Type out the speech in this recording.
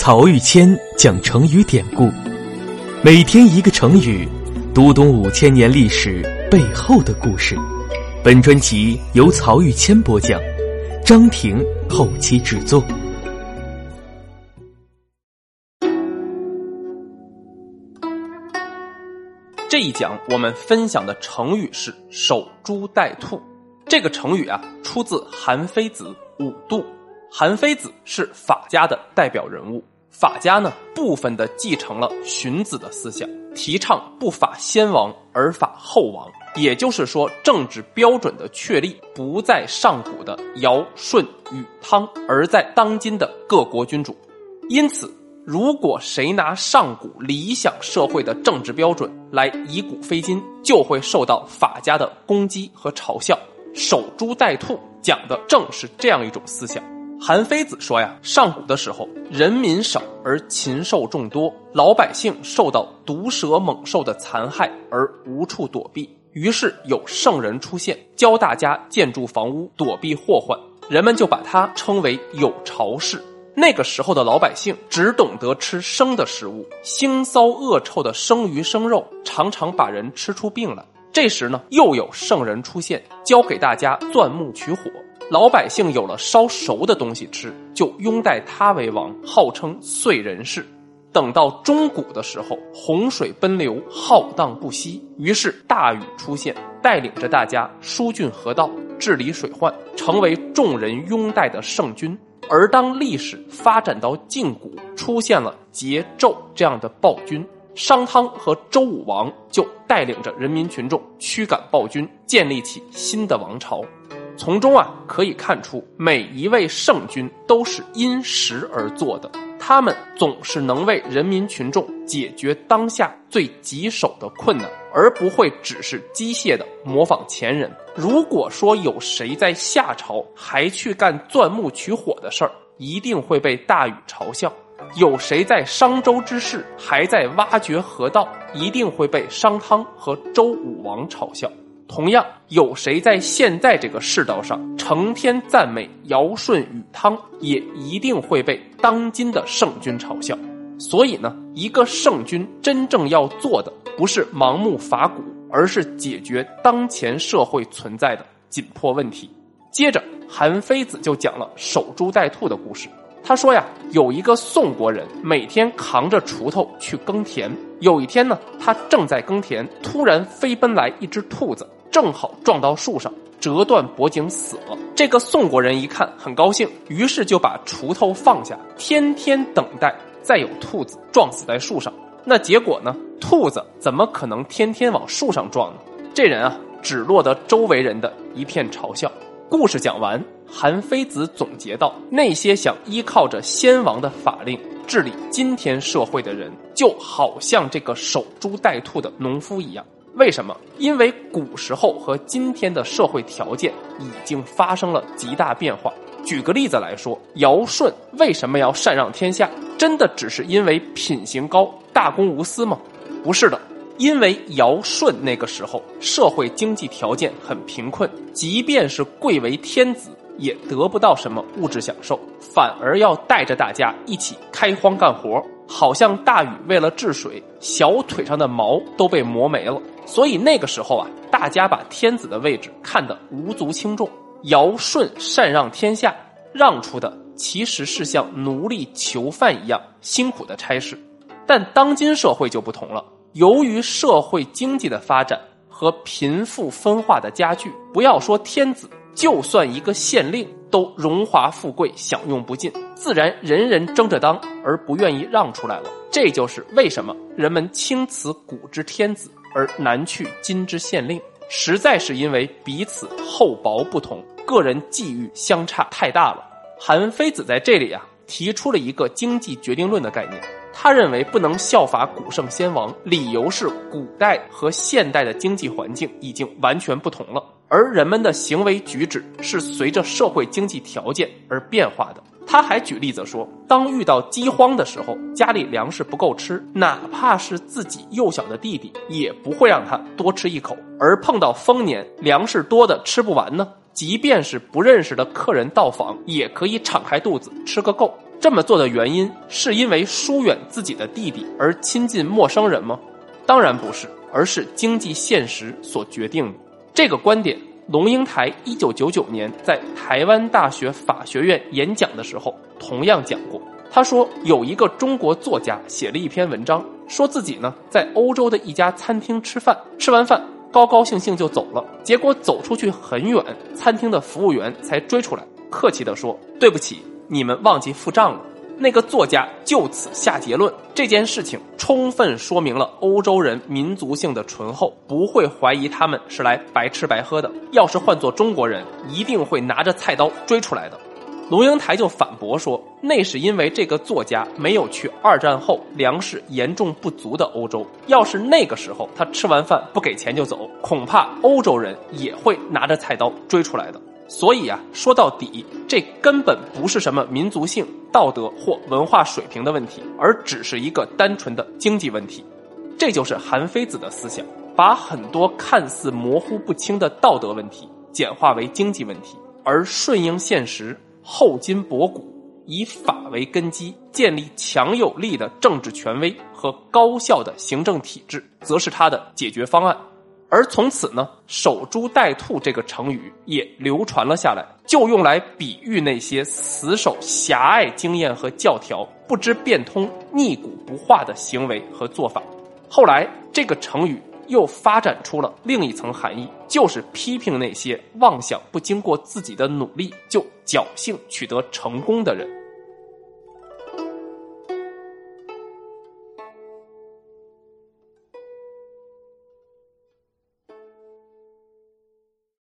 曹玉谦讲成语典故，每天一个成语，读懂五千年历史背后的故事。本专辑由曹玉谦播讲，张婷后期制作。这一讲我们分享的成语是“守株待兔”。这个成语啊，出自韩非子《五度》。韩非子是法家的代表人物。法家呢，部分的继承了荀子的思想，提倡不法先王而法后王，也就是说，政治标准的确立不在上古的尧舜禹汤，而在当今的各国君主。因此，如果谁拿上古理想社会的政治标准来以古非今，就会受到法家的攻击和嘲笑。守株待兔讲的正是这样一种思想。韩非子说呀，上古的时候，人民少而禽兽众多，老百姓受到毒蛇猛兽的残害而无处躲避，于是有圣人出现，教大家建筑房屋躲避祸患，人们就把它称为有巢氏。那个时候的老百姓只懂得吃生的食物，腥骚恶臭的生鱼生肉常常把人吃出病来。这时呢，又有圣人出现，教给大家钻木取火。老百姓有了烧熟的东西吃，就拥戴他为王，号称燧人氏。等到中古的时候，洪水奔流，浩荡不息，于是大禹出现，带领着大家疏浚河道，治理水患，成为众人拥戴的圣君。而当历史发展到晋古，出现了桀纣这样的暴君，商汤和周武王就带领着人民群众驱赶暴君，建立起新的王朝。从中啊，可以看出每一位圣君都是因时而做的，他们总是能为人民群众解决当下最棘手的困难，而不会只是机械的模仿前人。如果说有谁在夏朝还去干钻木取火的事儿，一定会被大禹嘲笑；有谁在商周之世还在挖掘河道，一定会被商汤和周武王嘲笑。同样，有谁在现在这个世道上成天赞美尧舜禹汤，也一定会被当今的圣君嘲笑。所以呢，一个圣君真正要做的，不是盲目伐古，而是解决当前社会存在的紧迫问题。接着，韩非子就讲了守株待兔的故事。他说呀，有一个宋国人每天扛着锄头去耕田。有一天呢，他正在耕田，突然飞奔来一只兔子。正好撞到树上，折断脖颈死了。这个宋国人一看很高兴，于是就把锄头放下，天天等待再有兔子撞死在树上。那结果呢？兔子怎么可能天天往树上撞呢？这人啊，只落得周围人的一片嘲笑。故事讲完，韩非子总结道：那些想依靠着先王的法令治理今天社会的人，就好像这个守株待兔的农夫一样。为什么？因为古时候和今天的社会条件已经发生了极大变化。举个例子来说，尧舜为什么要禅让天下？真的只是因为品行高、大公无私吗？不是的，因为尧舜那个时候社会经济条件很贫困，即便是贵为天子，也得不到什么物质享受，反而要带着大家一起开荒干活。好像大禹为了治水，小腿上的毛都被磨没了。所以那个时候啊，大家把天子的位置看得无足轻重。尧舜禅让天下，让出的其实是像奴隶囚犯一样辛苦的差事。但当今社会就不同了，由于社会经济的发展和贫富分化的加剧，不要说天子，就算一个县令。都荣华富贵享用不尽，自然人人争着当，而不愿意让出来了。这就是为什么人们轻此古之天子，而难去今之县令，实在是因为彼此厚薄不同，个人际遇相差太大了。韩非子在这里啊，提出了一个经济决定论的概念。他认为不能效法古圣先王，理由是古代和现代的经济环境已经完全不同了。而人们的行为举止是随着社会经济条件而变化的。他还举例子说，当遇到饥荒的时候，家里粮食不够吃，哪怕是自己幼小的弟弟，也不会让他多吃一口；而碰到丰年，粮食多的吃不完呢，即便是不认识的客人到访，也可以敞开肚子吃个够。这么做的原因是因为疏远自己的弟弟而亲近陌生人吗？当然不是，而是经济现实所决定的。这个观点，龙应台一九九九年在台湾大学法学院演讲的时候同样讲过。他说，有一个中国作家写了一篇文章，说自己呢在欧洲的一家餐厅吃饭，吃完饭高高兴兴就走了，结果走出去很远，餐厅的服务员才追出来，客气地说：“对不起。”你们忘记付账了。那个作家就此下结论：这件事情充分说明了欧洲人民族性的醇厚，不会怀疑他们是来白吃白喝的。要是换做中国人，一定会拿着菜刀追出来的。龙应台就反驳说：“那是因为这个作家没有去二战后粮食严重不足的欧洲。要是那个时候他吃完饭不给钱就走，恐怕欧洲人也会拿着菜刀追出来的。”所以啊，说到底，这根本不是什么民族性、道德或文化水平的问题，而只是一个单纯的经济问题。这就是韩非子的思想，把很多看似模糊不清的道德问题简化为经济问题，而顺应现实、厚今薄古，以法为根基，建立强有力的政治权威和高效的行政体制，则是他的解决方案。而从此呢，“守株待兔”这个成语也流传了下来，就用来比喻那些死守狭隘经验和教条、不知变通、逆古不化的行为和做法。后来，这个成语又发展出了另一层含义，就是批评那些妄想不经过自己的努力就侥幸取得成功的人。